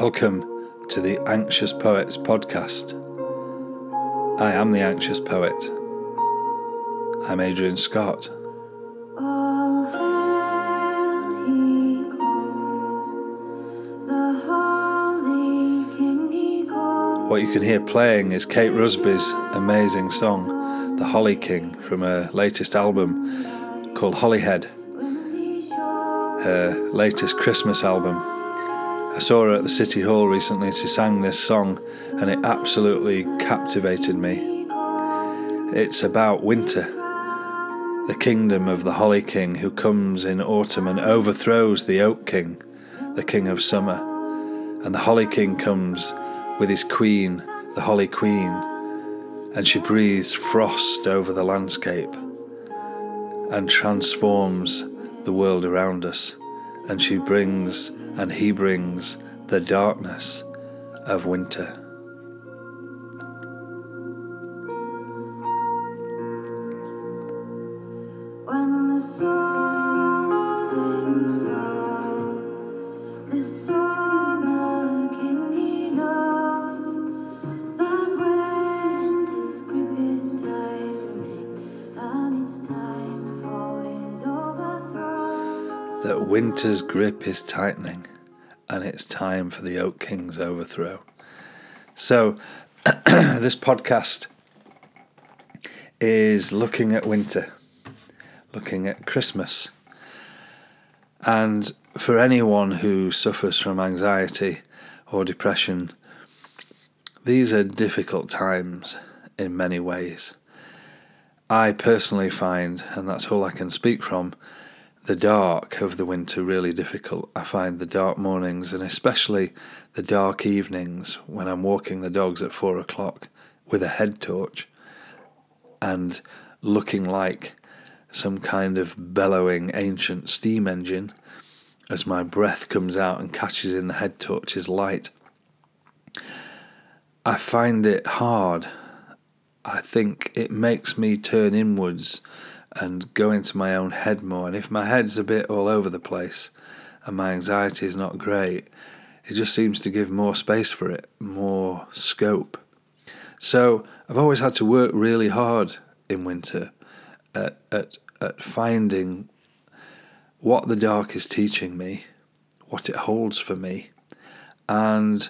Welcome to the Anxious Poets podcast. I am the Anxious Poet. I'm Adrian Scott. All hail, he comes, the Holly King he calls. What you can hear playing is Kate Rusby's amazing song, The Holly King, from her latest album called Holly Head, her latest Christmas album. I saw her at the City Hall recently and she sang this song and it absolutely captivated me. It's about winter, the kingdom of the Holly King who comes in autumn and overthrows the Oak King, the King of Summer. And the Holly King comes with his queen, the Holly Queen, and she breathes frost over the landscape and transforms the world around us. And she brings, and he brings, the darkness of winter. Winter's grip is tightening and it's time for the Oak King's overthrow. So, this podcast is looking at winter, looking at Christmas. And for anyone who suffers from anxiety or depression, these are difficult times in many ways. I personally find, and that's all I can speak from, the dark of the winter really difficult. I find the dark mornings and especially the dark evenings when I'm walking the dogs at four o'clock with a head torch and looking like some kind of bellowing ancient steam engine as my breath comes out and catches in the head torch's light. I find it hard. I think it makes me turn inwards and go into my own head more. And if my head's a bit all over the place and my anxiety is not great, it just seems to give more space for it, more scope. So I've always had to work really hard in winter at, at, at finding what the dark is teaching me, what it holds for me, and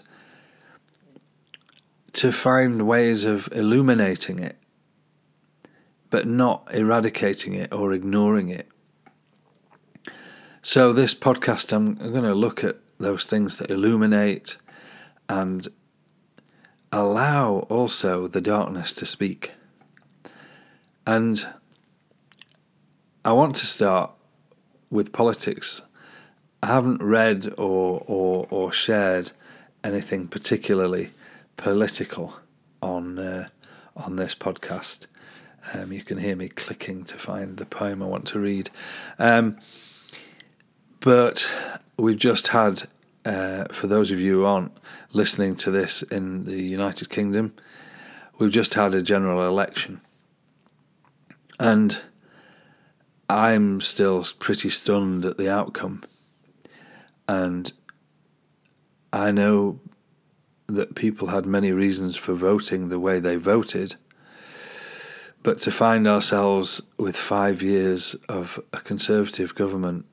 to find ways of illuminating it but not eradicating it or ignoring it. So, this podcast, I'm, going to look at those things that illuminate and allow also the darkness to speak. And I want to start with politics. I haven't read or, or, or shared anything particularly political on uh, on this podcast. Um, you can hear me clicking to find the poem I want to read. Um, but we've just had, uh, for those of you who aren't listening to this in the United Kingdom, we've just had a general election. And I'm still pretty stunned at the outcome. And I know that people had many reasons for voting the way they voted. But to find ourselves with five years of a Conservative government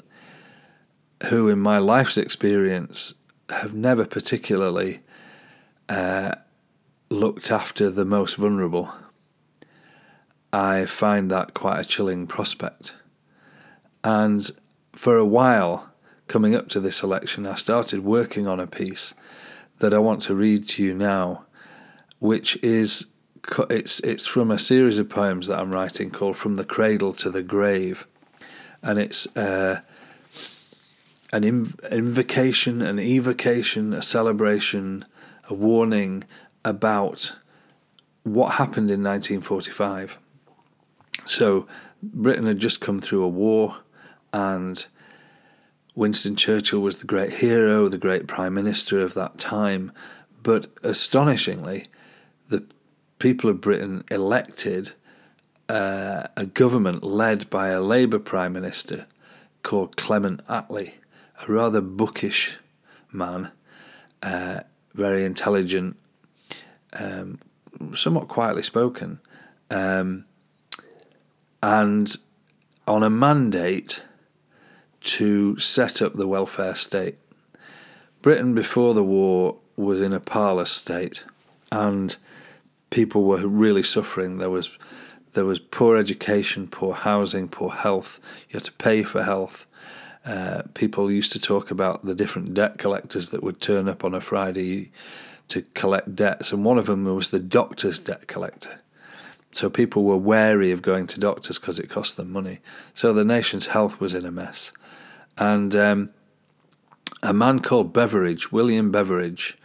who, in my life's experience, have never particularly uh, looked after the most vulnerable, I find that quite a chilling prospect. And for a while, coming up to this election, I started working on a piece that I want to read to you now, which is it's it's from a series of poems that I'm writing called "From the Cradle to the Grave," and it's uh, an inv- invocation, an evocation, a celebration, a warning about what happened in 1945. So Britain had just come through a war, and Winston Churchill was the great hero, the great prime minister of that time. But astonishingly, people of Britain elected uh, a government led by a Labour Prime Minister called Clement Attlee, a rather bookish man, uh, very intelligent, um, somewhat quietly spoken, um, and on a mandate to set up the welfare state. Britain before the war was in a parlous state, and people were really suffering. There was there was poor education, poor housing, poor health. You had to pay for health. Uh, people used to talk about the different debt collectors that would turn up on a Friday to collect debts, and one of them was the doctor's debt collector. So people were wary of going to doctors because it cost them money. So the nation's health was in a mess. And um, a man called Beveridge, William Beveridge,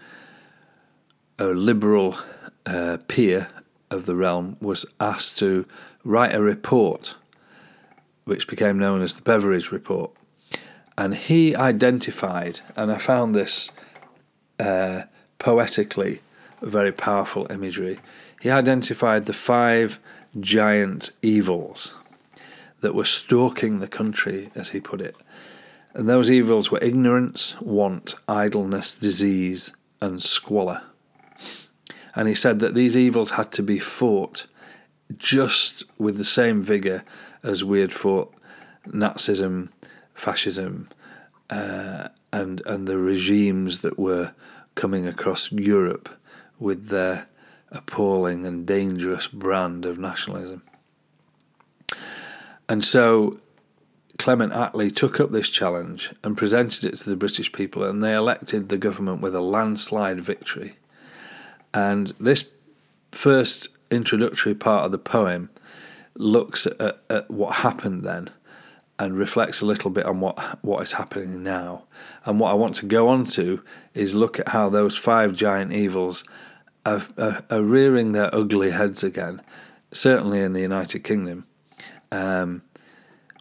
a liberal uh, peer of the realm, was asked to write a report, which became known as the Beveridge Report. And he identified, and I found this uh, poetically very powerful imagery. He identified the five giant evils that were stalking the country, as he put it. And those evils were ignorance, want, idleness, disease, and squalor. And he said that these evils had to be fought just with the same vigour as we had fought Nazism, fascism, uh, and and the regimes that were coming across Europe with their appalling and dangerous brand of nationalism. And so Clement Attlee took up this challenge and presented it to the British people, and they elected the government with a landslide victory. And this first introductory part of the poem looks at, at what happened then and reflects a little bit on what what is happening now. And what I want to go on to is look at how those five giant evils are, are, are rearing their ugly heads again, certainly in the United Kingdom, um,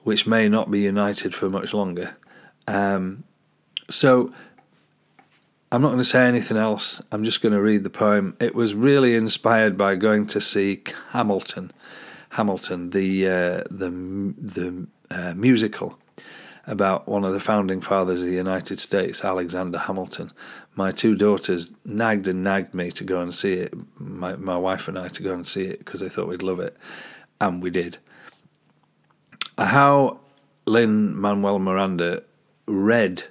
which may not be united for much longer. Um, so I'm not going to say anything else. I'm just going to read the poem. It was really inspired by going to see Hamilton, Hamilton, the uh, the the uh, musical about one of the founding fathers of the United States, Alexander Hamilton. My two daughters nagged and nagged me to go and see it. My my wife and I to go and see it because they thought we'd love it, and we did. How Lin Manuel Miranda read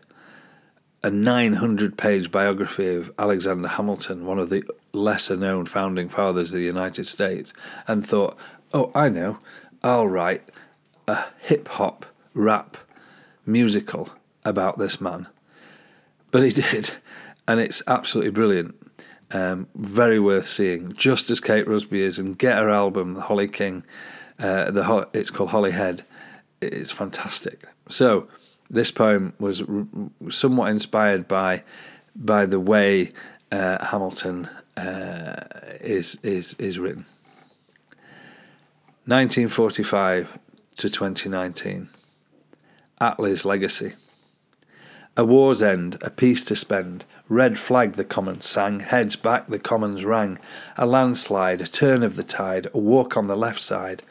a 900 page biography of Alexander Hamilton, one of the lesser known founding fathers of the United States, and thought, oh, I know, I'll write a hip hop rap musical about this man. But he did, and it's absolutely brilliant. Um, very worth seeing. Just as Kate Rusby is, and get her album, The Holly King. Uh, the it's called Holly Head. It's fantastic. So, this poem was somewhat inspired by by the way uh, Hamilton uh, is is is written. 1945 to 2019. Attlee's legacy. A war's end, a peace to spend. Red flag the commons sang, heads back the commons rang. A landslide, a turn of the tide, a walk on the left side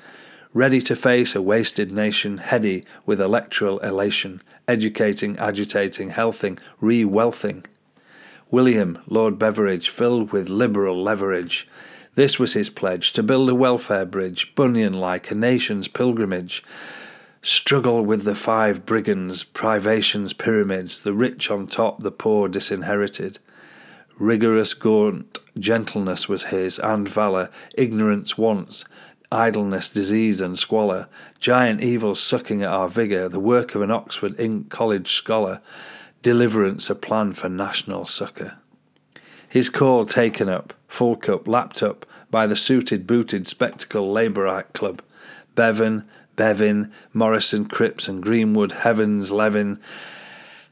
ready to face a wasted nation, heady with electoral elation, educating, agitating, healthing, re wealthing. William, Lord Beveridge, filled with liberal leverage. This was his pledge to build a welfare bridge, Bunyan like, a nation's pilgrimage. Struggle with the five brigands, privations, pyramids, the rich on top, the poor disinherited. Rigorous, gaunt gentleness was his, and valour, ignorance, wants, idleness, disease, and squalor, giant evils sucking at our vigour, the work of an Oxford Inc. College scholar, deliverance a plan for national succour. His call taken up, full cup, lapped up by the suited, booted, spectacle Labourite Club, Bevan, Bevin, Morrison, Cripps, and Greenwood, Heavens, Levin,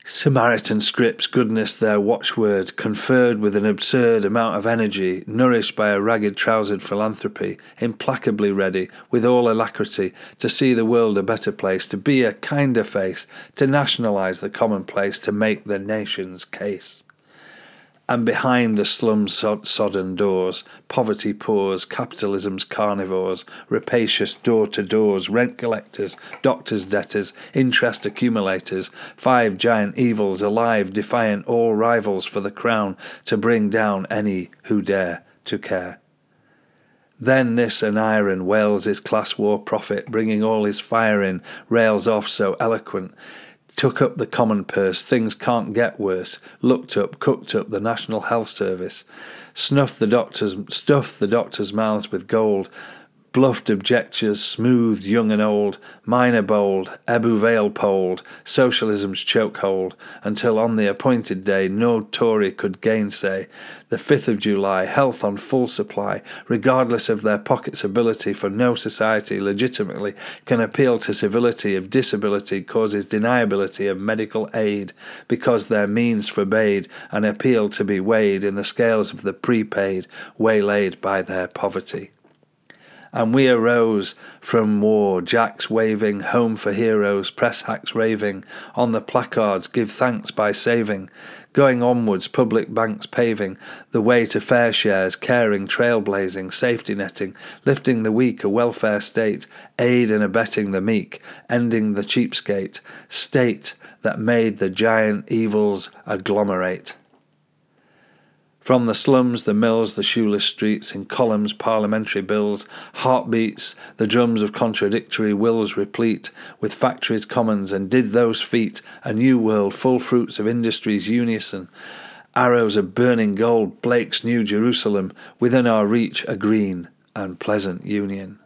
Samaritan scripts, goodness their watchword, conferred with an absurd amount of energy, nourished by a ragged trousered philanthropy, implacably ready, with all alacrity, to see the world a better place, to be a kinder face, to nationalise the commonplace, to make the nation's case. And behind the slum sodden doors, poverty pours, capitalism's carnivores, rapacious door to doors, rent collectors, doctors' debtors, interest accumulators, five giant evils alive, defiant all rivals for the crown to bring down any who dare to care. Then this Aneurin wails his class war prophet, bringing all his fire in, rails off so eloquent, took up the common purse, things can't get worse, looked up, cooked up the National Health Service, snuffed the doctors, stuffed the doctors' mouths with gold, bluffed objectors, smooth, young and old, minor bold, Ebbw Vale polled, socialism's chokehold, until on the appointed day no Tory could gainsay. The 5th of July, health on full supply, regardless of their pocket's ability, for no society legitimately can appeal to civility if disability causes deniability of medical aid, because their means forbade an appeal to be weighed in the scales of the prepaid, waylaid by their poverty and we arose from war, jacks waving, home for heroes, press hacks raving, on the placards, give thanks by saving, going onwards, public banks paving, the way to fair shares, caring, trailblazing, safety netting, lifting the weak, a welfare state, aid and abetting the meek, ending the cheapskate, state that made the giant evils agglomerate. From the slums, the mills, the shoeless streets, in columns, parliamentary bills, heartbeats, the drums of contradictory wills replete, with factories, commons, and did those feet, a new world, full fruits of industry's unison, arrows of burning gold, Blake's New Jerusalem, within our reach a green and pleasant union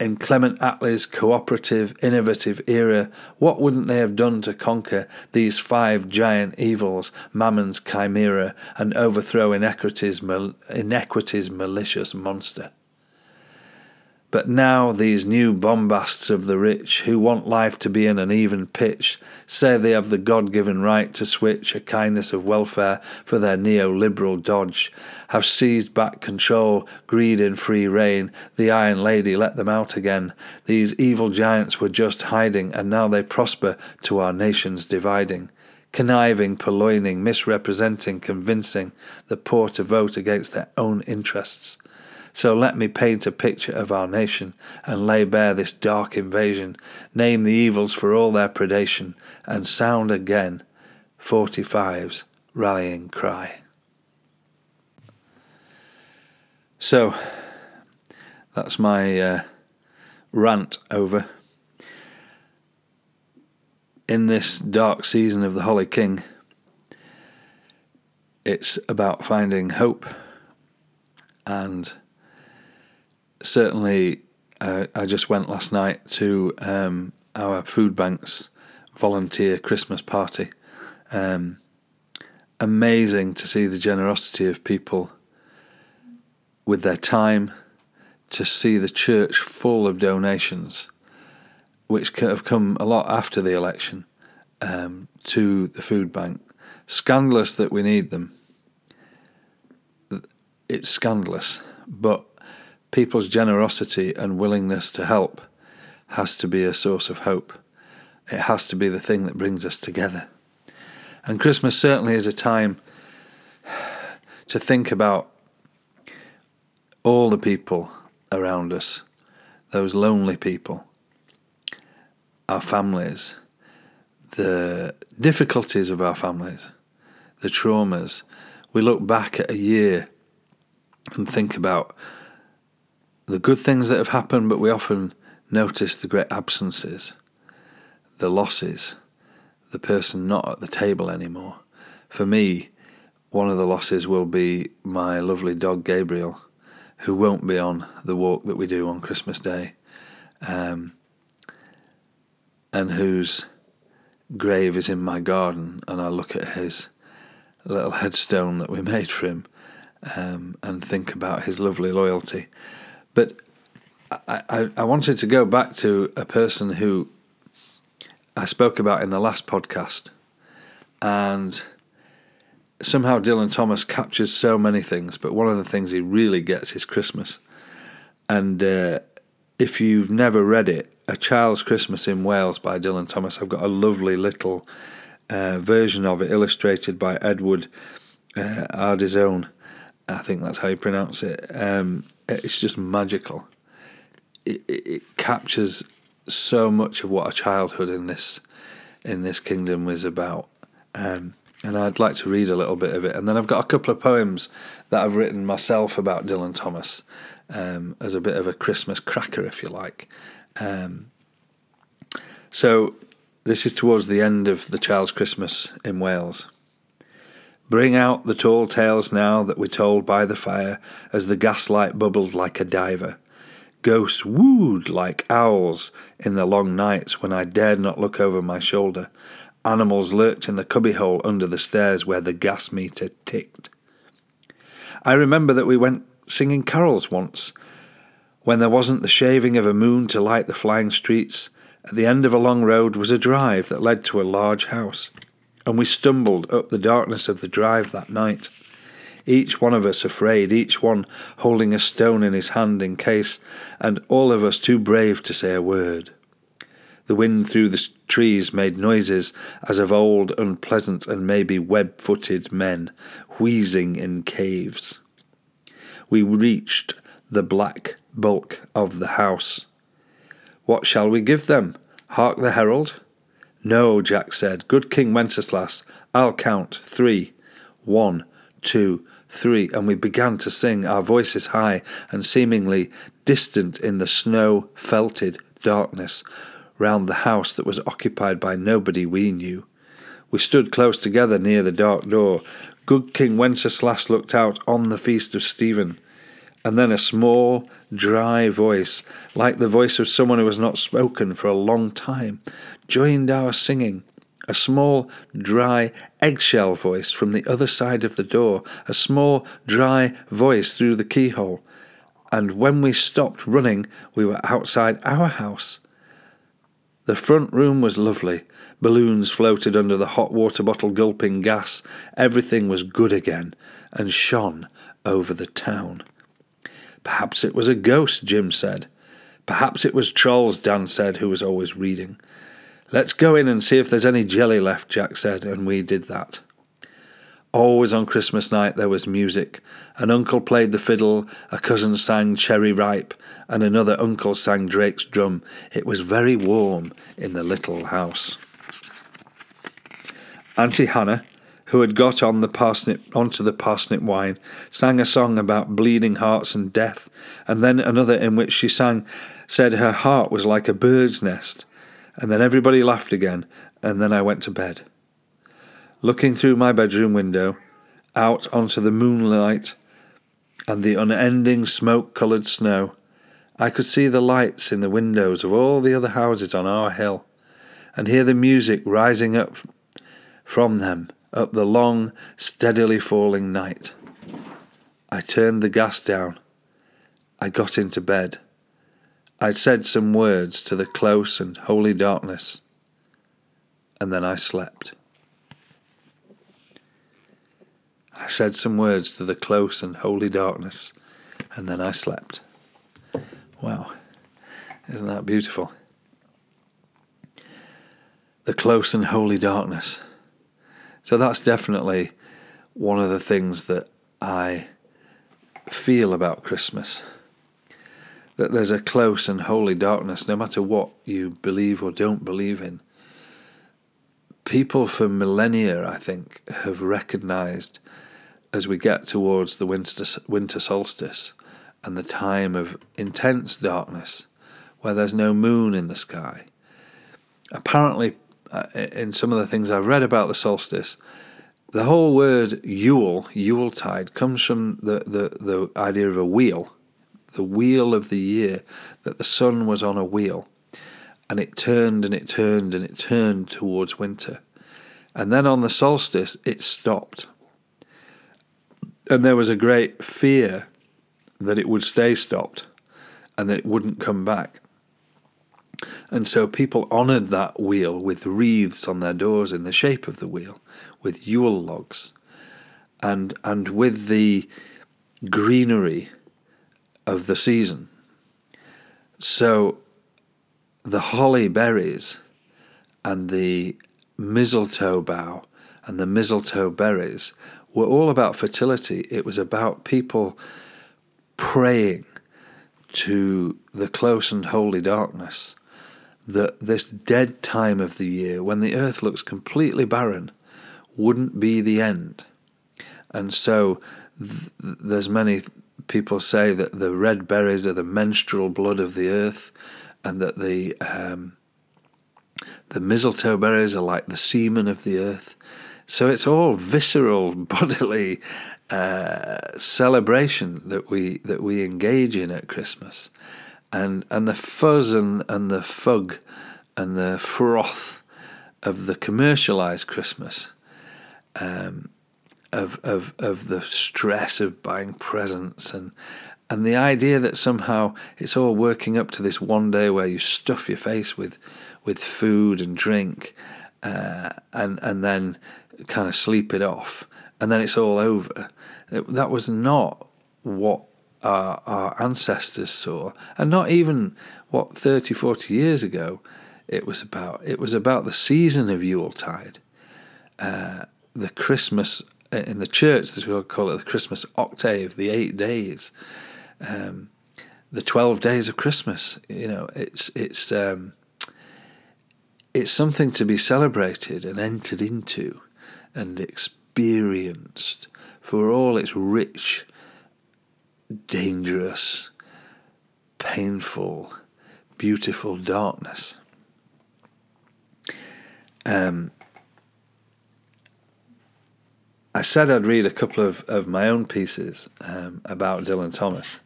in Clement Attlee's cooperative, innovative era, what wouldn't they have done to conquer these five giant evils, Mammon's chimera, and overthrow inequity's, mal- inequity's malicious monster? But now these new bombasts of the rich, who want life to be in an even pitch, say they have the God given right to switch a kindness of welfare for their neoliberal dodge, have seized back control, greed in free reign, the Iron Lady let them out again. These evil giants were just hiding, and now they prosper to our nation's dividing conniving, purloining, misrepresenting, convincing the poor to vote against their own interests. So let me paint a picture of our nation and lay bare this dark invasion, name the evils for all their predation, and sound again 45's rallying cry. So that's my uh, rant over. In this dark season of the Holly King, it's about finding hope and certainly, uh, I just went last night to um, our food bank's volunteer Christmas party. Um, amazing to see the generosity of people with their time, to see the church full of donations, which have come a lot after the election, um, to the food bank. Scandalous that we need them. It's scandalous, but people's generosity and willingness to help has to be a source of hope. It has to be the thing that brings us together. And Christmas certainly is a time to think about all the people around us, those lonely people, our families, the difficulties of our families, the traumas. We look back at a year and think about the good things that have happened, but we often notice the great absences, the losses, the person not at the table anymore. For me, one of the losses will be my lovely dog Gabriel, who won't be on the walk that we do on Christmas Day, um, and whose grave is in my garden, and I look at his little headstone that we made for him um, and think about his lovely loyalty. But I, I, I wanted to go back to a person who I spoke about in the last podcast, and somehow Dylan Thomas captures so many things, but one of the things he really gets is Christmas. And uh, if you've never read it, A Child's Christmas in Wales by Dylan Thomas, I've got a lovely little uh, version of it illustrated by Edward uh, Ardizzone. I think that's how you pronounce it. Um, it's just magical. It, it, it captures so much of what a childhood in this in this kingdom was about. Um, and I'd like to read a little bit of it. And then I've got a couple of poems that I've written myself about Dylan Thomas um, as a bit of a Christmas cracker, if you like. Um, so this is towards the end of the Child's Christmas in Wales. Bring out the tall tales now that were told by the fire as the gaslight bubbled like a diver. Ghosts wooed like owls in the long nights when I dared not look over my shoulder. Animals lurked in the cubbyhole under the stairs where the gas meter ticked. I remember that we went singing carols once, when there wasn't the shaving of a moon to light the flying streets. At the end of a long road was a drive that led to a large house, and we stumbled up the darkness of the drive that night each one of us afraid, each one holding a stone in his hand in case, and all of us too brave to say a word. The wind through the trees made noises as of old, unpleasant and maybe web footed men wheezing in caves. We reached the black bulk of the house. What shall we give them? Hark the herald? No, Jack said. Good King Wenceslas, I'll count three. One, two, three, and we began to sing, our voices high and seemingly distant in the snow felted darkness round the house that was occupied by nobody we knew. We stood close together near the dark door. Good King Wenceslas looked out on the feast of Stephen, and then a small, dry voice, like the voice of someone who has not spoken for a long time, joined our singing a small, dry, eggshell voice from the other side of the door, a small, dry voice through the keyhole. And when we stopped running, we were outside our house. The front room was lovely. Balloons floated under the hot water bottle gulping gas. Everything was good again and shone over the town. Perhaps it was a ghost, Jim said. Perhaps it was trolls, Dan said, who was always reading. Let's go in and see if there's any jelly left, Jack said, and we did that. Always on Christmas night there was music. An uncle played the fiddle, a cousin sang Cherry Ripe, and another uncle sang Drake's drum. It was very warm in the little house. Auntie Hannah, who had got on the parsnip onto the parsnip wine, sang a song about bleeding hearts and death, and then another in which she sang said her heart was like a bird's nest. And then everybody laughed again, and then I went to bed. Looking through my bedroom window, out onto the moonlight and the unending smoke coloured snow, I could see the lights in the windows of all the other houses on our hill, and hear the music rising up from them up the long, steadily falling night. I turned the gas down. I got into bed. I said some words to the close and holy darkness, and then I slept. I said some words to the close and holy darkness, and then I slept. Wow, isn't that beautiful? The close and holy darkness. So that's definitely one of the things that I feel about Christmas that there's a close and holy darkness, no matter what you believe or don't believe in. People for millennia, I think, have recognized as we get towards the winter, winter solstice and the time of intense darkness where there's no moon in the sky. Apparently, Uh, in some of the things I've read about the solstice, the whole word Yule, Yuletide, comes from the, the, the idea of a wheel the wheel of the year, that the sun was on a wheel and it turned and it turned and it turned towards winter. And then on the solstice, it stopped. And there was a great fear that it would stay stopped and that it wouldn't come back. And so people honoured that wheel with wreaths on their doors in the shape of the wheel, with Yule logs, and and with the greenery of the season. So the holly berries and the mistletoe bough and the mistletoe berries were all about fertility. It was about people praying to the close and holy darkness that this dead time of the year, when the earth looks completely barren, wouldn't be the end. And so th- there's many people say that the red berries are the menstrual blood of the earth, and that the um, the mistletoe berries are like the semen of the earth. So it's all visceral, bodily uh, celebration that we that we engage in at Christmas, and and the fuzz and and the fug and the froth of the commercialized Christmas. Um, of, of of the stress of buying presents and and the idea that somehow it's all working up to this one day where you stuff your face with with food and drink uh, and and then kind of sleep it off and then it's all over that was not what our, our ancestors saw and not even what 30 40 years ago it was about it was about the season of Yuletide uh, the Christmas in the church, they call it the Christmas octave, the eight days, um, the twelve days of Christmas. You know, it's it's um, it's something to be celebrated and entered into and experienced for all its rich, dangerous, painful, beautiful darkness. Um, I said I'd read a couple of, of my own pieces um, about Dylan Thomas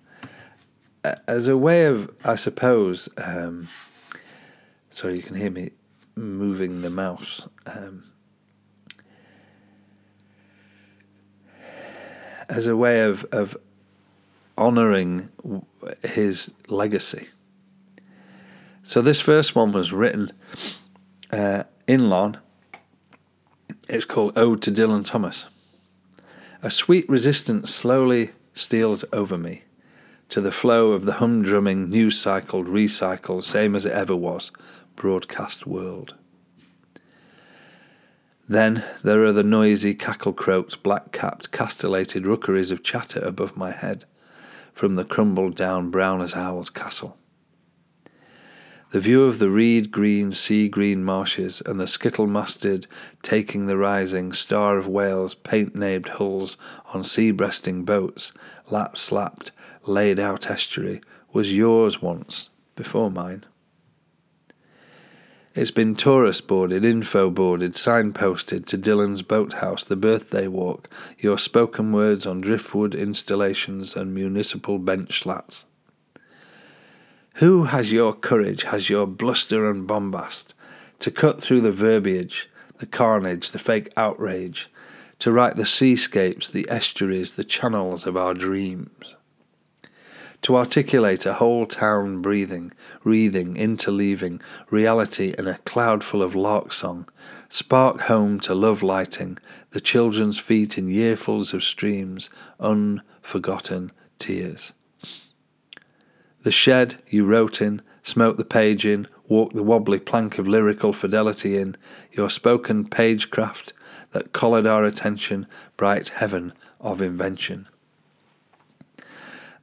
as a way of, I suppose. Um, sorry, you can hear me moving the mouse. Um, as a way of of honouring his legacy. So this first one was written uh, in Laugharne. It's called Ode to Dylan Thomas. A sweet resistance slowly steals over me to the flow of the humdrumming, news cycled, recycled, same as it ever was, broadcast world. Then there are the noisy cackle croaked, black capped, castellated rookeries of chatter above my head from the crumbled down brown as owl's castle. The view of the reed green, sea green marshes and the skittle masted, taking the rising, star of Wales, paint nabbed hulls on sea breasting boats, lap slapped, laid out estuary, was yours once, before mine. It's been tourist boarded, info boarded, signposted to Dylan's boathouse, the birthday walk, your spoken words on driftwood installations and municipal bench slats. Who has your courage, has your bluster and bombast, to cut through the verbiage, the carnage, the fake outrage, to write the seascapes, the estuaries, the channels of our dreams? To articulate a whole town breathing, wreathing, interleaving, reality in a cloud full of lark song, spark home to love lighting, the children's feet in yearfuls of streams, unforgotten tears. The shed you wrote in, smote the page in, walked the wobbly plank of lyrical fidelity in, your spoken pagecraft that collared our attention, bright heaven of invention.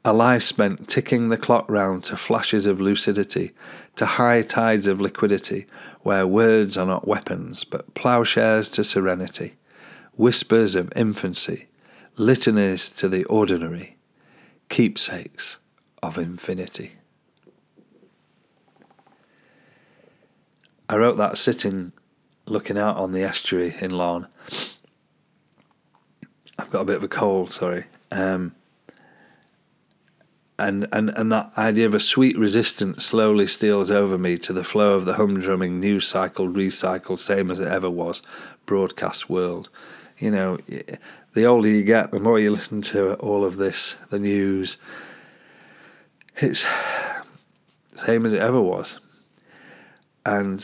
A life spent ticking the clock round to flashes of lucidity, to high tides of liquidity, where words are not weapons, but ploughshares to serenity, whispers of infancy, litanies to the ordinary, keepsakes of infinity. I wrote that sitting looking out on the estuary in Laugharne. I've got a bit of a cold, sorry. Um, and, and, and that idea of a sweet resistance slowly steals over me to the flow of the humdrumming, news cycle, recycled, same as it ever was, broadcast world. You know, the older you get, the more you listen to all of this, the news, it's same as it ever was. And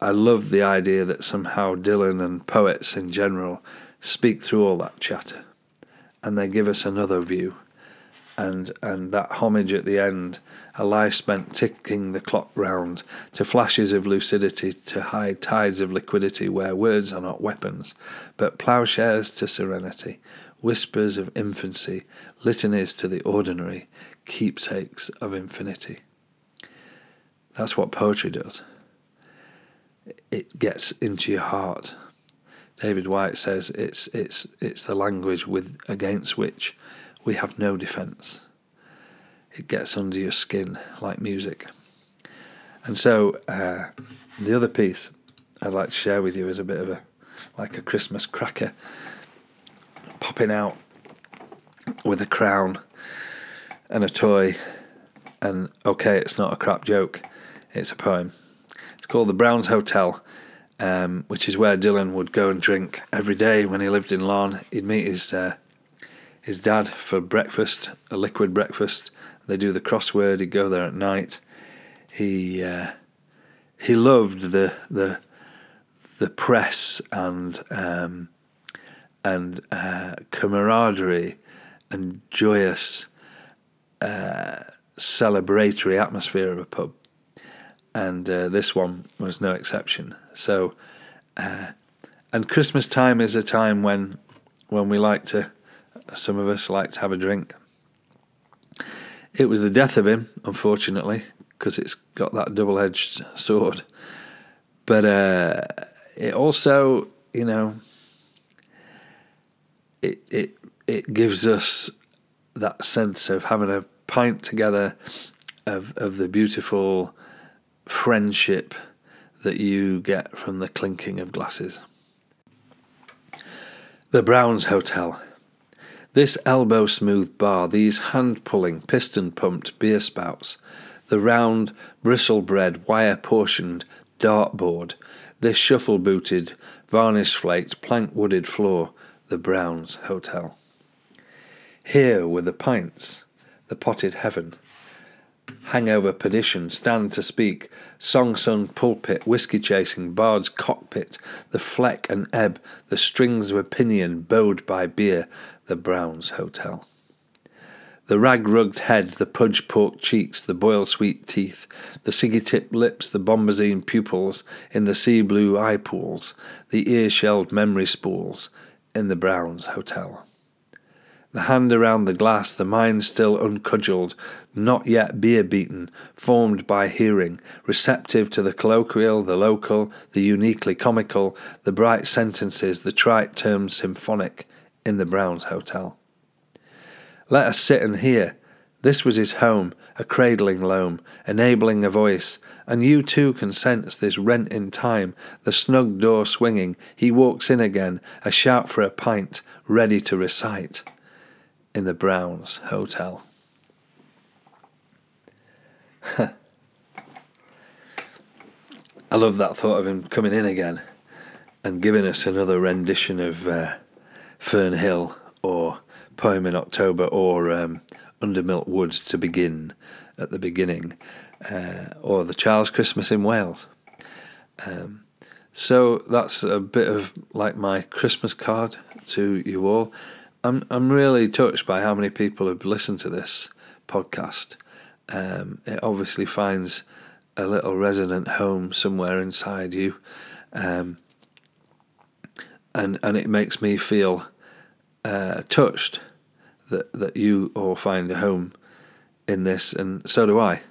I love the idea that somehow Dylan and poets in general speak through all that chatter and they give us another view and and that homage at the end, a life spent ticking the clock round, to flashes of lucidity, to high tides of liquidity where words are not weapons, but ploughshares to serenity, whispers of infancy, litanies to the ordinary, keepsakes of infinity. That's what poetry does. It gets into your heart. David Whyte says it's it's it's the language with against which we have no defence. It gets under your skin like music. And so uh, the other piece I'd like to share with you is a bit of a like a Christmas cracker popping out with a crown and a toy and okay it's not a crap joke it's a poem it's called the Browns Hotel um, which is where Dylan would go and drink every day when he lived in Laugharne he'd meet his uh, his dad for breakfast a liquid breakfast. They do the crossword he'd go there at night. He uh, he loved the the the press and um, and uh, camaraderie and joyous uh, celebratory atmosphere of a pub, and uh, this one was no exception. So, uh, and Christmas time is a time when when we like to, some of us like to have a drink. It was the death of him, unfortunately, because it's got that double-edged sword. But uh, it also, you know, it it it gives us that sense of having a pint together of of the beautiful friendship that you get from the clinking of glasses. The Browns Hotel. This elbow smooth bar, these hand pulling, piston pumped beer spouts, the round, bristle bred, wire portioned dartboard, this shuffle booted, varnish flaked, plank wooded floor, the Browns Hotel. Here were the pints, the potted heaven. Hangover perdition, stand to speak, song sung pulpit, whiskey chasing, bard's cockpit, the fleck and ebb, the strings of opinion bowed by beer, the Browns Hotel. The rag rugged head, the pudge pork cheeks, the boil sweet teeth, the ciggy tipped lips, the bombazine pupils in the sea blue eye pools, the ear shelled memory spools in the Browns Hotel. The hand around the glass, the mind still uncudgelled, not yet beer beaten, formed by hearing, receptive to the colloquial, the local, the uniquely comical, the bright sentences, the trite terms symphonic in the Browns Hotel. Let us sit and hear. This was his home, a cradling loam, enabling a voice, and you too can sense this rent in time, the snug door swinging. He walks in again, a shout for a pint, ready to recite in the Browns Hotel. I love that thought of him coming in again and giving us another rendition of uh, Fern Hill or Poem in October or um, Wood to begin at the beginning uh, or The Child's Christmas in Wales. Um, so that's a bit of like my Christmas card to you all. I'm I'm really touched by how many people have listened to this podcast. Um, it obviously finds a little resident home somewhere inside you, um, and and it makes me feel uh, touched that that you all find a home in this, and so do I.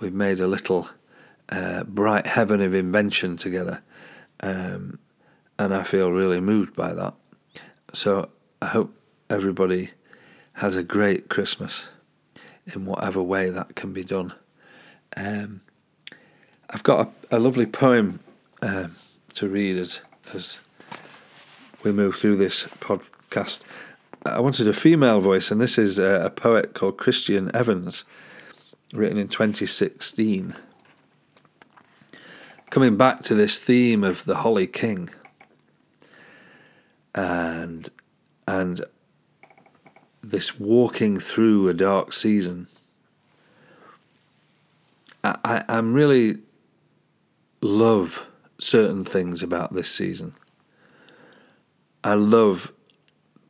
We've made a little uh, bright heaven of invention together, um, and I feel really moved by that. So I hope everybody has a great Christmas in whatever way that can be done. Um, I've got a, a lovely poem um, to read as as we move through this podcast. I wanted a female voice, and this is a, a poet called Kristian Evans, written in 2016. Coming back to this theme of the Holly King, and and this walking through a dark season. I, I I'm really love certain things about this season. I love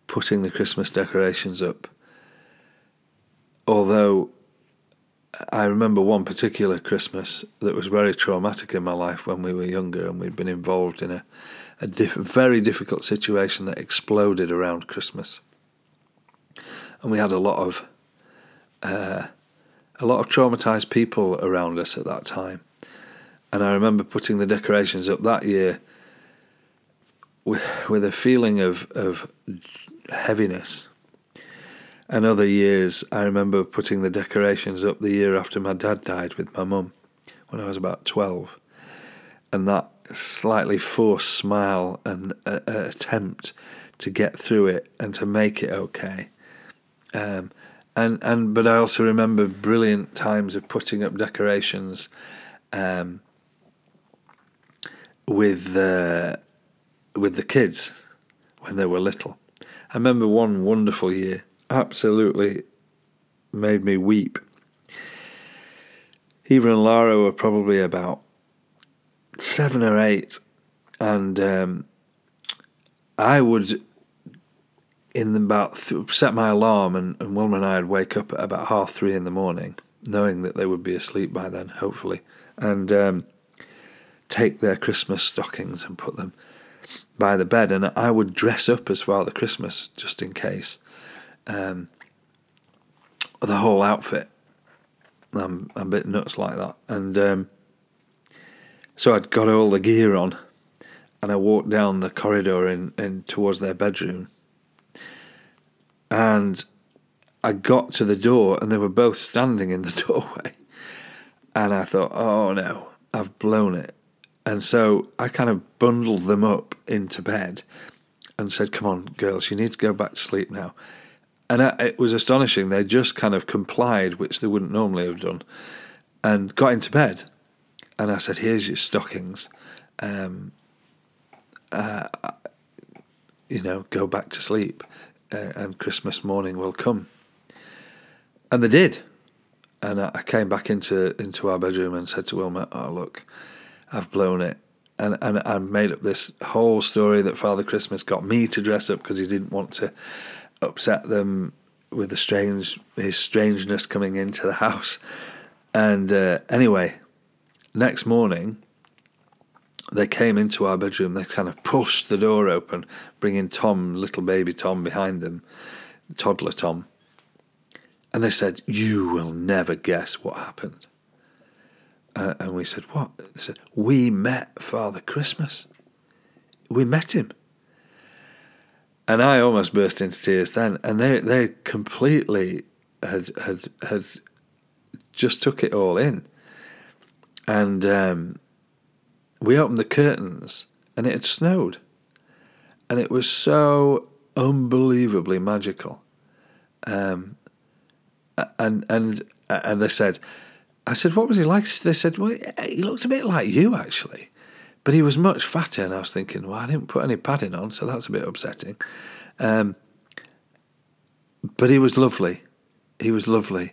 putting the Christmas decorations up although I remember one particular Christmas that was very traumatic in my life when we were younger and we'd been involved in a, a diff- very difficult situation that exploded around Christmas. And we had a lot of uh, a lot of traumatized people around us at that time. And I remember putting the decorations up that year with with a feeling of of heaviness. And other years, I remember putting the decorations up the year after my dad died with my mum when I was about 12. And that slightly forced smile and uh, attempt to get through it and to make it okay. Um, and, and but I also remember brilliant times of putting up decorations um, with the with the kids when they were little. I remember one wonderful year, absolutely made me weep. Eva and Lara were probably about seven or eight, and um, I would, in about th- set my alarm, and, and Wilma and I would wake up at about half three in the morning, knowing that they would be asleep by then, hopefully, and um, take their Christmas stockings and put them by the bed, and I would dress up as Father Christmas just in case. Um, the whole outfit. I'm, I'm a bit nuts like that, and um, so I'd got all the gear on, and I walked down the corridor in, in towards their bedroom, and I got to the door, and they were both standing in the doorway, and I thought, oh no, I've blown it. And so I kind of bundled them up into bed and said, Come on, girls, you need to go back to sleep now. And I, it was astonishing. They just kind of complied, which they wouldn't normally have done, and got into bed. And I said, Here's your stockings. Um, uh, you know, go back to sleep, uh, and Christmas morning will come. And they did. And I came back into into our bedroom and said to Wilma, "Oh look, I've blown it. And, and I made up this whole story that Father Christmas got me to dress up because he didn't want to upset them with the strange his strangeness coming into the house. And uh, anyway, next morning they came into our bedroom. They kind of pushed the door open, bringing Tom, little baby Tom, behind them, toddler Tom. And they said, "You will never guess what happened." Uh, and we said, What? They said, We met Father Christmas. We met him. And I almost burst into tears then. And they, they completely had, had, had just took it all in. And um, we opened the curtains and it had snowed. And it was so unbelievably magical. Um, and, and, and they said, I said, what was he like? They said, well, he looked a bit like you, actually. But he was much fatter, and I was thinking, well, I didn't put any padding on, so that's a bit upsetting. Um, but he was lovely. He was lovely.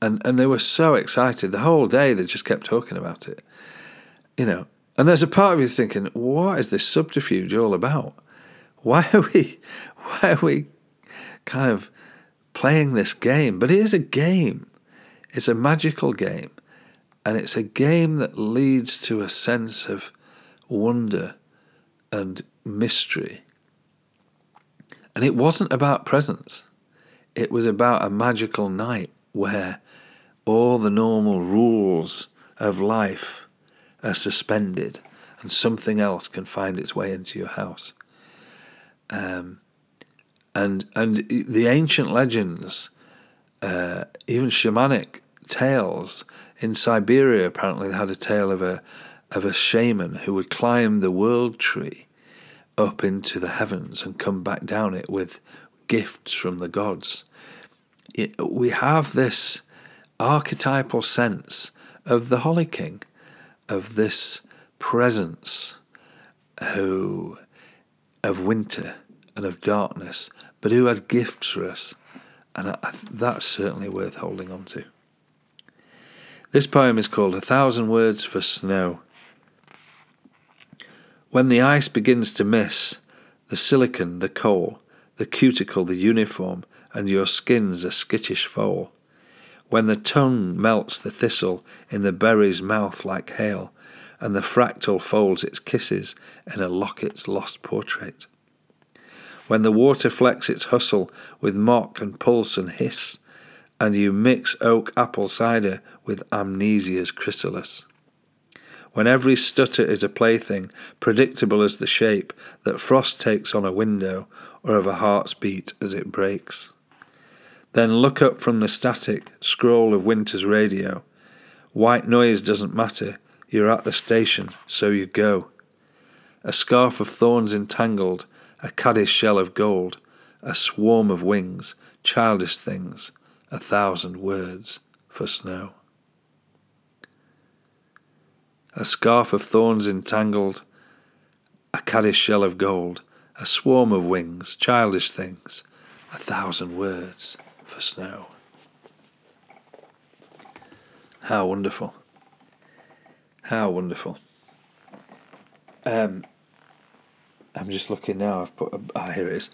And, and they were so excited. The whole day, they just kept talking about it. You know, and there's a part of you thinking, what is this subterfuge all about? Why are we, why are we kind of playing this game? But it is a game. It's a magical game, and it's a game that leads to a sense of wonder and mystery. And it wasn't about presents, it was about a magical night where all the normal rules of life are suspended and something else can find its way into your house. Um, and and the ancient legends uh, even shamanic tales. In Siberia, apparently, they had a tale of a of a shaman who would climb the world tree up into the heavens and come back down it with gifts from the gods. It, we have this archetypal sense of the Holly King, of this presence who of winter and of darkness, but who has gifts for us. And I, that's certainly worth holding on to. This poem is called A Thousand Words for Snow. When the ice begins to miss, the silicon, the coal, the cuticle, the uniform, and your skin's a skittish foal, when the tongue melts the thistle in the berry's mouth like hail, and the fractal folds its kisses in a locket's lost portrait. When the water flecks its hustle with mock and pulse and hiss, and you mix oak apple cider with amnesia's chrysalis. When every stutter is a plaything, predictable as the shape that frost takes on a window or of a heart's beat as it breaks. Then look up from the static scroll of winter's radio. White noise doesn't matter, you're at the station, so you go. A scarf of thorns entangled, a caddis shell of gold, a swarm of wings, childish things, a thousand words for snow. A scarf of thorns entangled, a caddis shell of gold, a swarm of wings, childish things, a thousand words for snow. How wonderful. How wonderful. Um, I'm just looking now. I've put. Ah, here it is.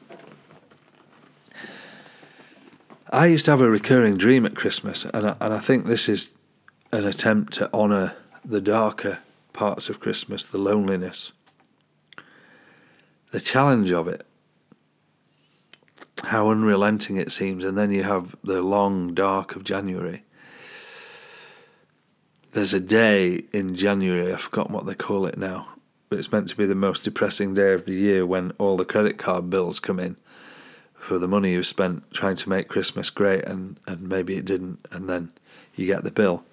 I used to have a recurring dream at Christmas, and I, and I think this is an attempt to honour the darker parts of Christmas, the loneliness, the challenge of it, how unrelenting it seems, and then you have the long dark of January. There's a day in January, I've forgotten what they call it now, but it's meant to be the most depressing day of the year when all the credit card bills come in for the money you spent trying to make Christmas great and, and maybe it didn't, and then you get the bill.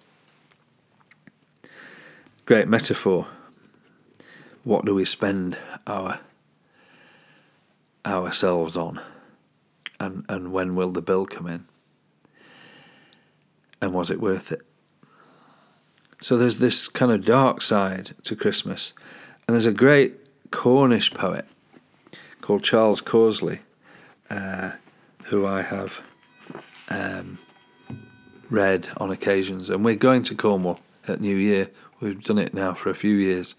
Great metaphor. What do we spend our ourselves on? And and when will the bill come in? And was it worth it? So there's this kind of dark side to Christmas. And there's a great Cornish poet called Charles Causley uh, who I have um, read on occasions. And we're going to Cornwall at New Year. We've done it now for a few years.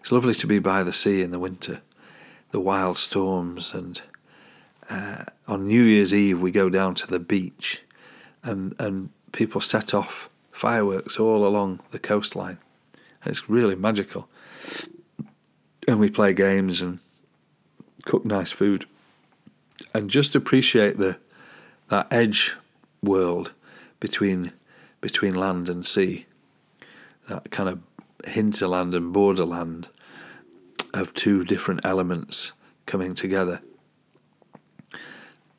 It's lovely to be by the sea in the winter, the wild storms, and uh, on New Year's Eve we go down to the beach, and and people set off fireworks all along the coastline. It's really magical, and we play games and cook nice food and just appreciate the that edge world between between land and sea, that kind of hinterland and borderland of two different elements coming together,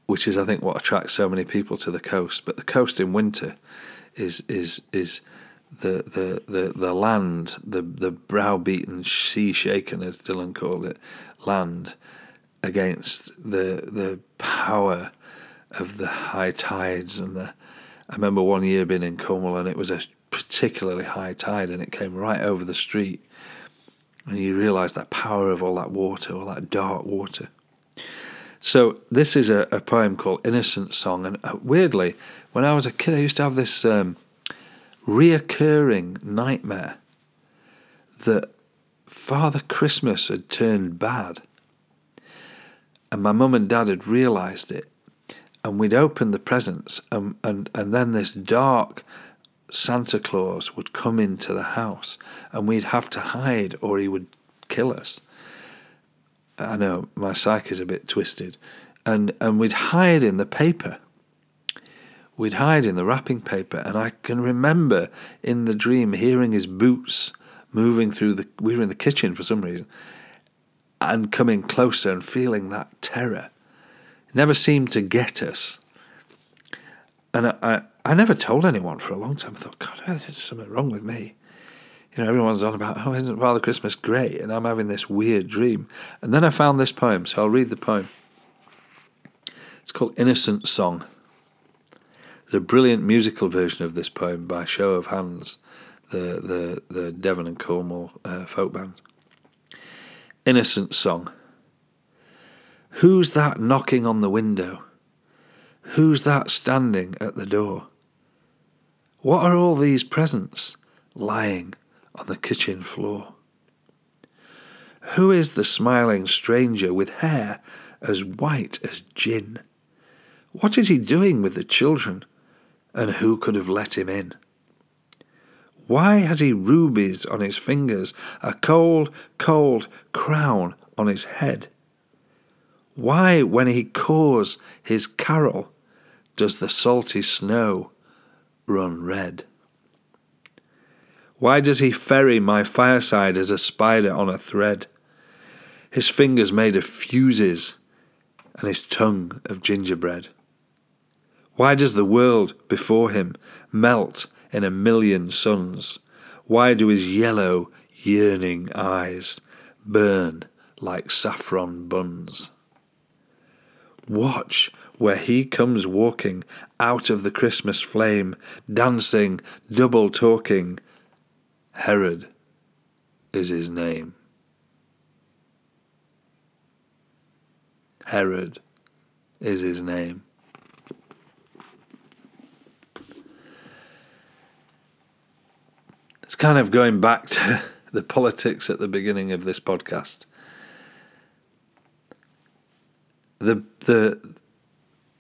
which is I think what attracts so many people to the coast. But the coast in winter is is is the the the, the land, the the browbeaten, sea shaken, as Dylan called it, land against the the power of the high tides and the. I remember one year being in Cornwall and it was a particularly high tide and it came right over the street, and you realise that power of all that water, all that dark water. So this is a, a poem called Innocent Song, and uh, weirdly, when I was a kid, I used to have this um, reoccurring nightmare that Father Christmas had turned bad and my mum and dad had realised it, and we'd opened the presents, and, and, and then this dark Santa Claus would come into the house, and we'd have to hide or he would kill us. I know my psyche is a bit twisted, and and we'd hide in the paper. We'd hide in the wrapping paper, and I can remember in the dream hearing his boots moving through the. We were in the kitchen for some reason, and coming closer and feeling that terror. It never seemed to get us. And I, I, I, never told anyone for a long time. I thought, God, there's something wrong with me. You know, everyone's on about, oh, isn't Father Christmas great? And I'm having this weird dream. And then I found this poem, so I'll read the poem. It's called Innocent Song. There's a brilliant musical version of this poem by Show of Hands, the, the, the Devon and Cornwall uh, folk band. Innocent Song. Who's that knocking on the window? Who's that standing at the door? What are all these presents lying on the kitchen floor? Who is the smiling stranger with hair as white as gin? What is he doing with the children And who could have let him in? Why has he rubies on his fingers, a cold, cold crown on his head? Why, when he caws his carol, does the salty snow run red? Why does he ferry my fireside as a spider on a thread? His fingers made of fuses and his tongue of gingerbread. Why does the world before him melt in a million suns? Why do his yellow, yearning eyes burn like saffron buns? Watch where he comes walking out of the Christmas flame, dancing, double talking. Herod is his name. Herod is his name. It's kind of going back to the politics at the beginning of this podcast. The the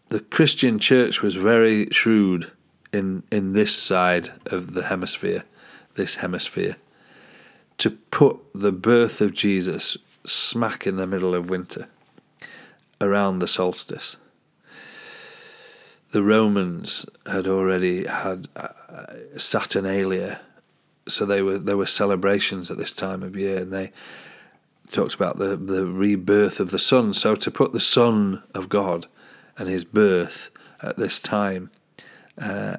the Christian church was very shrewd in in this side of the hemisphere, this hemisphere, to put the birth of Jesus smack in the middle of winter, around the solstice. The Romans had already had uh, Saturnalia, so they were there were celebrations at this time of year, and they talked about the the rebirth of the sun. So to put the Son of God and his birth at this time uh,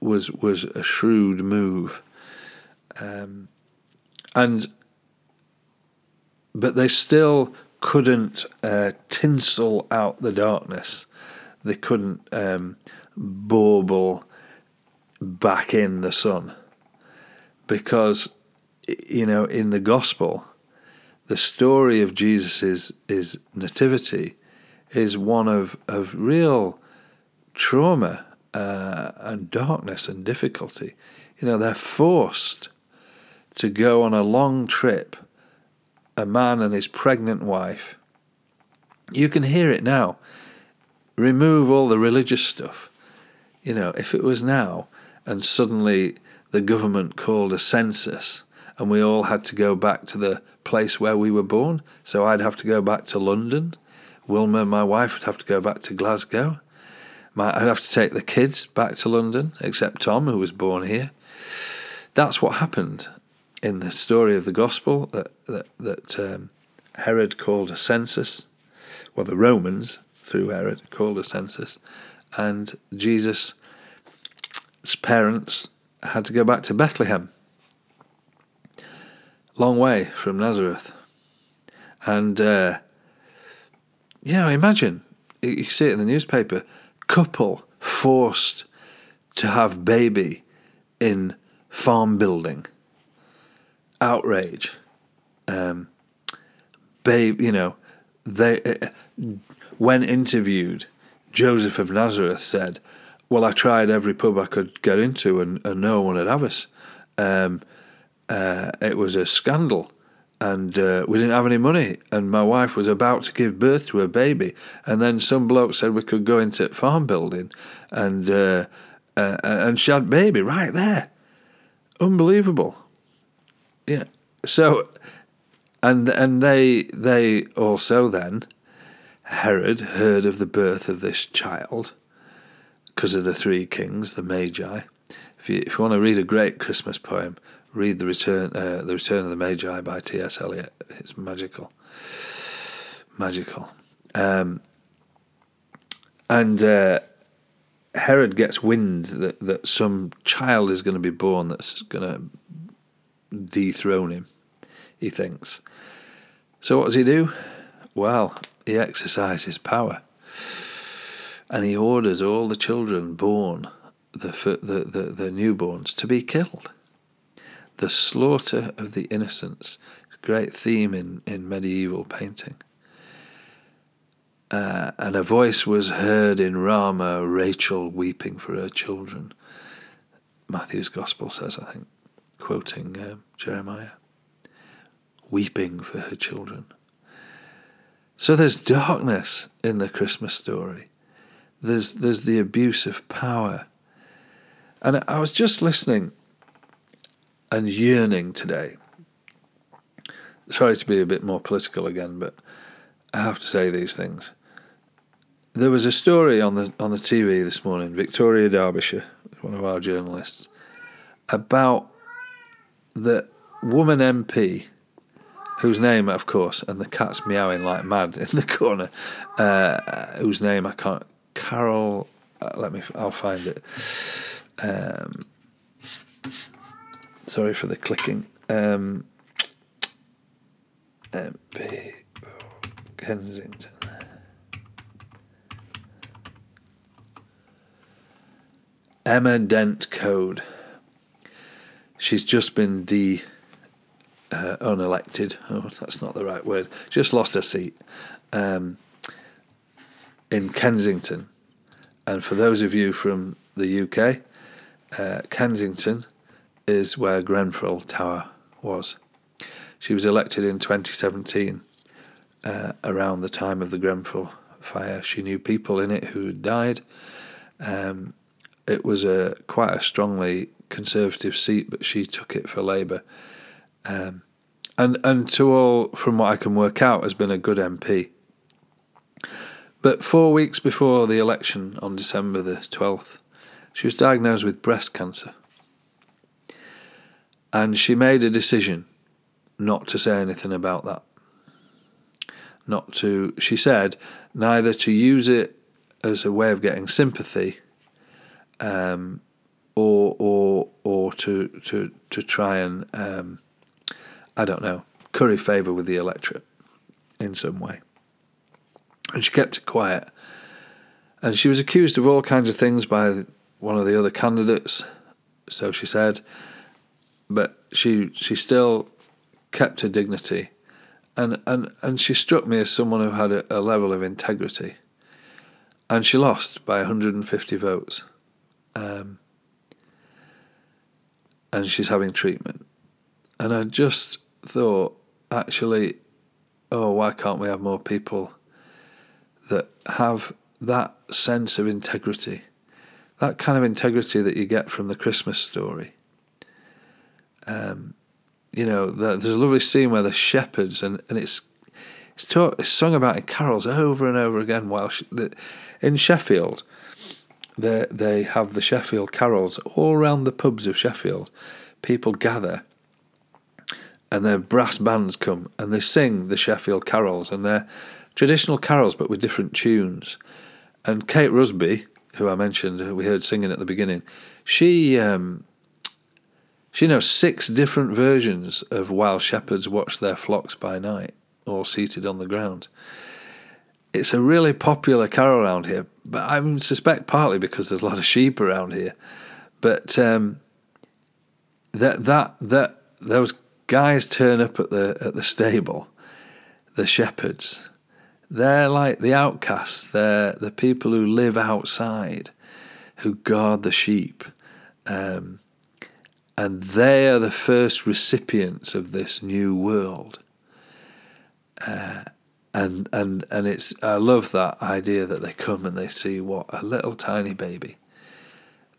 was was a shrewd move, um, and but they still couldn't uh, tinsel out the darkness. They couldn't um, bauble back in the sun because you know in the gospel the story of Jesus' is nativity is one of, of real trauma uh, and darkness and difficulty. You know, they're forced to go on a long trip, a man and his pregnant wife. You can hear it now. Remove all the religious stuff. You know, if it was now and suddenly the government called a census and we all had to go back to the place where we were born, so I'd have to go back to London Wilma, my wife, would have to go back to Glasgow. My, I'd have to take the kids back to London, except Tom, who was born here. That's what happened in the story of the gospel that that, that um, Herod called a census. Well, the Romans, through Herod, called a census, and Jesus' parents had to go back to Bethlehem. Long way from Nazareth. And uh, yeah, imagine. You see it in the newspaper. Couple forced to have baby in farm building. Outrage. Um, babe, you know, they uh, when interviewed, Joseph of Nazareth said, "Well, I tried every pub I could get into, and, and no one would have us. Um, uh, it was a scandal." and uh, we didn't have any money. And my wife was about to give birth to a baby, and then some bloke said we could go into farm building, and uh, uh, and she had baby right there. Unbelievable. Yeah. So, and and they they also then Herod heard of the birth of this child because of the three kings, the Magi. If you, if you want to read a great Christmas poem, read the return uh, the Return of the Magi by T. S. Eliot. It's magical, magical. Um, and uh, Herod gets wind that that some child is going to be born that's going to dethrone him. He thinks. So what does he do? Well, he exercises power, and he orders all the children born, the the the, the newborns, to be killed the slaughter of the innocents. Great theme in, in medieval painting. Uh, and a voice was heard in Ramah, Rachel weeping for her children. Matthew's Gospel says, I think, quoting uh, Jeremiah, weeping for her children. So there's darkness in the Christmas story. There's there's the abuse of power. And I was just listening and yearning today. Sorry to be a bit more political again, but I have to say these things. There was a story on the on the TV this morning, Victoria Derbyshire, one of our journalists, about the woman MP whose name, of course, and the cat's meowing like mad in the corner, uh, whose name I can't. Carol, uh, let me. I'll find it. Um, sorry for the clicking. Um, MP Kensington. Emma Dent Coad. She's just been de uh, unelected. Oh, that's not the right word. Just lost her seat um, in Kensington. And for those of you from the UK, uh, Kensington is where Grenfell Tower was. She was elected in 2017, uh, around the time of the Grenfell fire. She knew people in it who had died. Um, it was a quite a strongly conservative seat, but she took it for Labour. Um, and and to all, from what I can work out, has been a good MP. But four weeks before the election on December the 12th, she was diagnosed with breast cancer. And she made a decision not to say anything about that. Not to, she said, neither to use it as a way of getting sympathy um, or, or, or to, to, to try and, um, I don't know, curry favour with the electorate in some way. And she kept it quiet. And she was accused of all kinds of things by one of the other candidates, so she said. But she she still kept her dignity, and and and she struck me as someone who had a, a level of integrity. And she lost by 150 votes, um, and she's having treatment. And I just thought, actually, oh, why can't we have more people have that sense of integrity, that kind of integrity that you get from the Christmas story? Um, you know, the, there's a lovely scene where the shepherds, and, and it's it's, it's sung about in carols over and over again. While she, the, in Sheffield, they they have the Sheffield carols all around the pubs of Sheffield. People gather, and their brass bands come and they sing the Sheffield carols, and they're traditional carols but with different tunes. And Kate Rusby, who I mentioned, who we heard singing at the beginning, she um, she knows six different versions of While Shepherds Watch Their Flocks by Night, all seated on the ground. It's a really popular carol around here, but I suspect partly because there's a lot of sheep around here. But um, that that that those guys turn up at the at the stable, the shepherds. They're like the outcasts. They're the people who live outside, who guard the sheep. Um, and they are the first recipients of this new world. Uh, and and and it's I love that idea that they come and they see what a little tiny baby,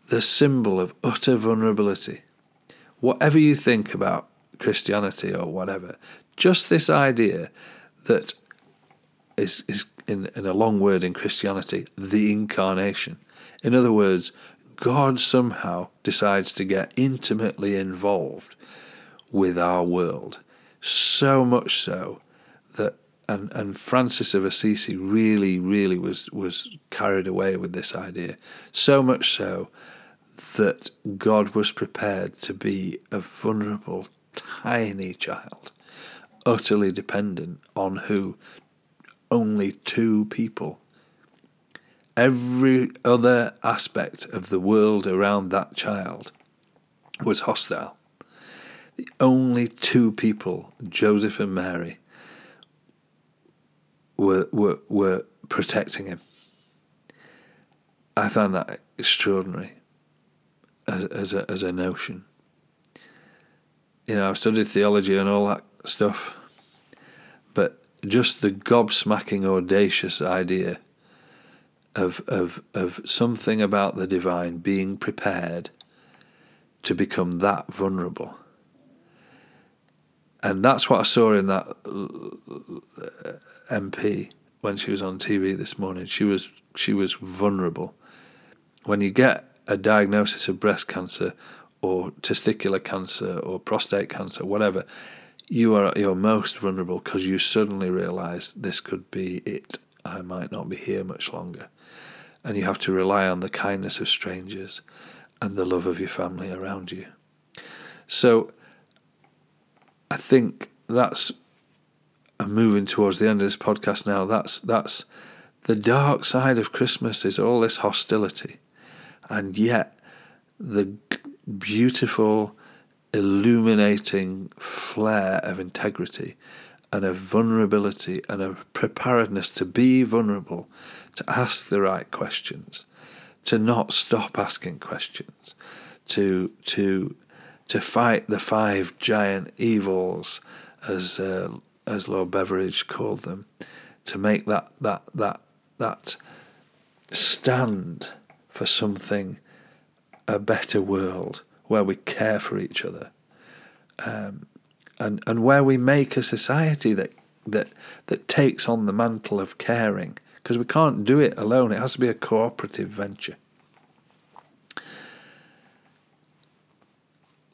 the symbol of utter vulnerability. Whatever you think about Christianity or whatever, just this idea that is is in, in a long word in Christianity, the incarnation. In other words, God somehow decides to get intimately involved with our world. So much so that and, and Francis of Assisi really, really was was carried away with this idea. So much so that God was prepared to be a vulnerable, tiny child, utterly dependent on who? Only two people every other aspect of the world around that child was hostile. The only two people, Joseph and Mary, were, were, were protecting him. I found that extraordinary as, as, a, as a notion. You know, I've studied theology and all that stuff, just the gobsmacking, audacious idea of, of, of something about the divine being prepared to become that vulnerable. And that's what I saw in that MP when she was on TV this morning. She was she was vulnerable. When you get a diagnosis of breast cancer or testicular cancer or prostate cancer, whatever, you are at your most vulnerable because you suddenly realise this could be it. I might not be here much longer. And you have to rely on the kindness of strangers and the love of your family around you. So I think that's I'm moving towards the end of this podcast now. That's that's the dark side of Christmas is all this hostility, and yet the beautiful, illuminating flare of integrity and a vulnerability and a preparedness to be vulnerable, to ask the right questions, to not stop asking questions, to to to fight the five giant evils, as uh, as Lord Beveridge called them, to make that that that that stand for something, a better world where we care for each other, um, and and where we make a society that that that takes on the mantle of caring because we can't do it alone. It has to be a cooperative venture.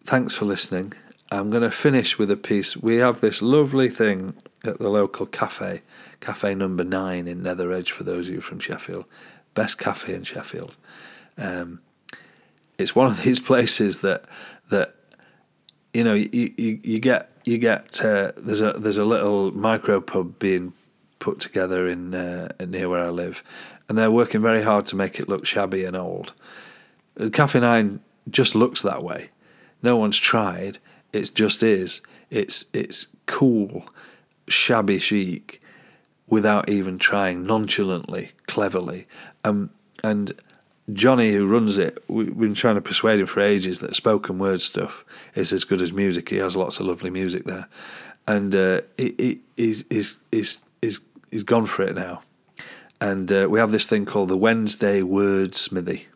thanks for listening. I'm going to finish with a piece. We have this lovely thing at the local cafe, Cafe Number Nine in Nether Edge, for those of you from Sheffield. Best cafe in Sheffield. Um, it's one of these places that that you know you, you, you get you get uh, there's a there's a little micro pub being put together in uh, near where I live, and they're working very hard to make it look shabby and old. Cafe Nine just looks that way no one's tried. It just is. It's it's cool, shabby chic, without even trying, nonchalantly, cleverly. Um, and Johnny, who runs it, we've been trying to persuade him for ages that spoken word stuff is as good as music. He has lots of lovely music there, and uh, he, he, he's, he's, he's, he's, he's gone for it now. And uh, we have this thing called the Wednesday Word Smithy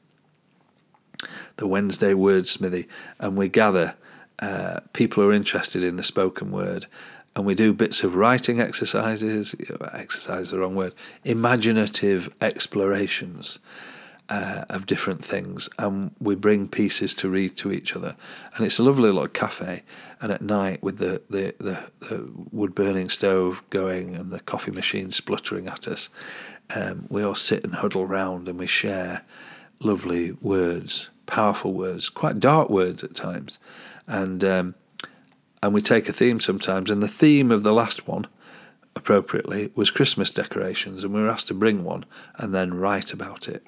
the Wednesday Wordsmithy, and we gather uh, people who are interested in the spoken word, and we do bits of writing exercises. Exercise is the wrong word. Imaginative explorations. Uh, of different things, and we bring pieces to read to each other. And it's a lovely little cafe. And at night, with the, the, the, the wood burning stove going and the coffee machine spluttering at us, um, we all sit and huddle round and we share lovely words powerful words, quite dark words at times, and um, and we take a theme sometimes. And the theme of the last one, appropriately, was Christmas decorations, and we were asked to bring one and then write about it.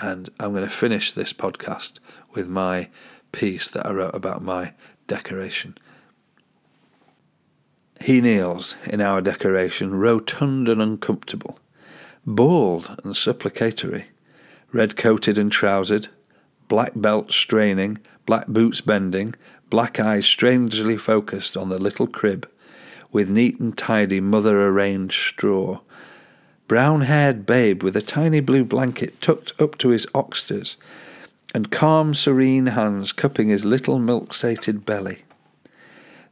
And I'm going to finish this podcast with my piece that I wrote about my decoration. He kneels in our decoration, rotund and uncomfortable, bald and supplicatory, red coated and trousered, black belt straining, black boots bending, black eyes strangely focused on the little crib, with neat and tidy mother arranged straw. Brown haired babe with a tiny blue blanket tucked up to his oxters, and calm, serene hands cupping his little milk sated belly.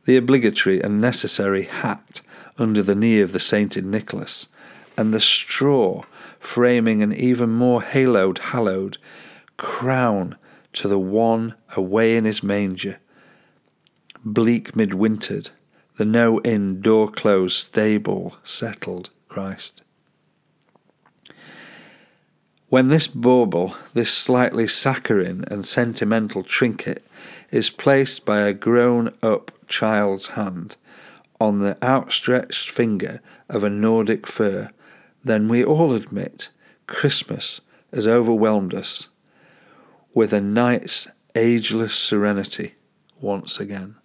The obligatory and necessary hat under the knee of the sainted Nicholas, and the straw framing an even more haloed, hallowed, crown to the one away in his manger. Bleak midwintered, the no inn door closed stable settled Christ. When this bauble, this slightly saccharine and sentimental trinket, is placed by a grown up child's hand on the outstretched finger of a Nordic fir, then we all admit Christmas has overwhelmed us with a night's ageless serenity once again.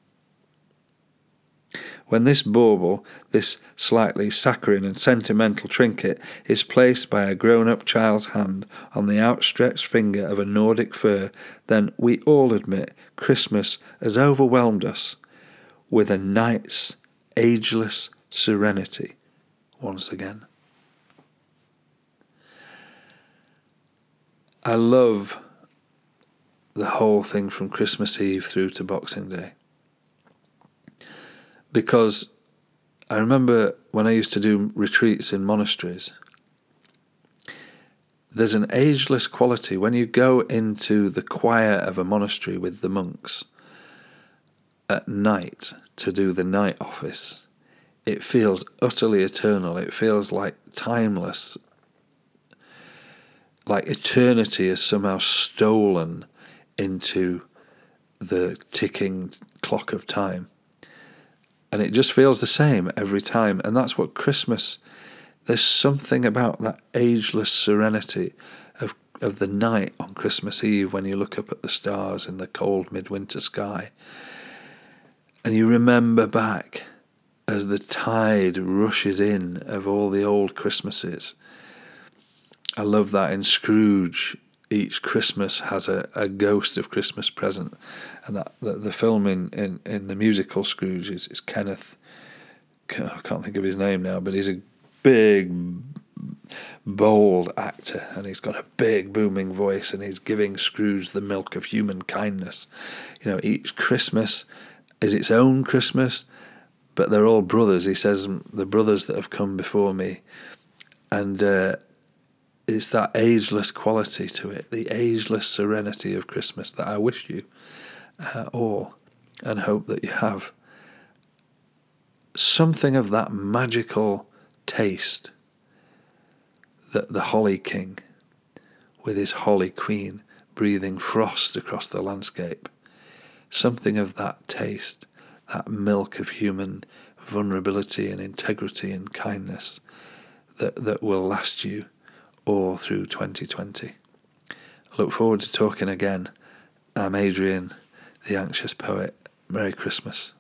When this bauble, this slightly saccharine and sentimental trinket, is placed by a grown up child's hand on the outstretched finger of a Nordic fir, then we all admit Christmas has overwhelmed us with a night's ageless serenity once again. I love the whole thing from Christmas Eve through to Boxing Day. Because I remember when I used to do retreats in monasteries, there's an ageless quality when you go into the choir of a monastery with the monks at night to do the night office. It feels utterly eternal. It feels like timeless. Like eternity is somehow stolen into the ticking clock of time. And it just feels the same every time. And that's what Christmas, there's something about that ageless serenity of, of the night on Christmas Eve when you look up at the stars in the cold midwinter sky. And you remember back as the tide rushes in of all the old Christmases. I love that in Scrooge each Christmas has a, a ghost of Christmas present, and that the, film in, in, in the musical Scrooge is, is Kenneth. I can't think of his name now, but he's a big, bold actor, and he's got a big booming voice, and he's giving Scrooge the milk of human kindness. You know, each Christmas is its own Christmas, but they're all brothers. He says the brothers that have come before me, and. Uh, it's that ageless quality to it, the ageless serenity of Christmas that I wish you uh, all and hope that you have. Something of that magical taste that the Holly King, with his Holly Queen breathing frost across the landscape, something of that taste, that milk of human vulnerability and integrity and kindness that, that will last you or through 2020. I look forward to talking again. I'm Adrian, the anxious poet. Merry Christmas.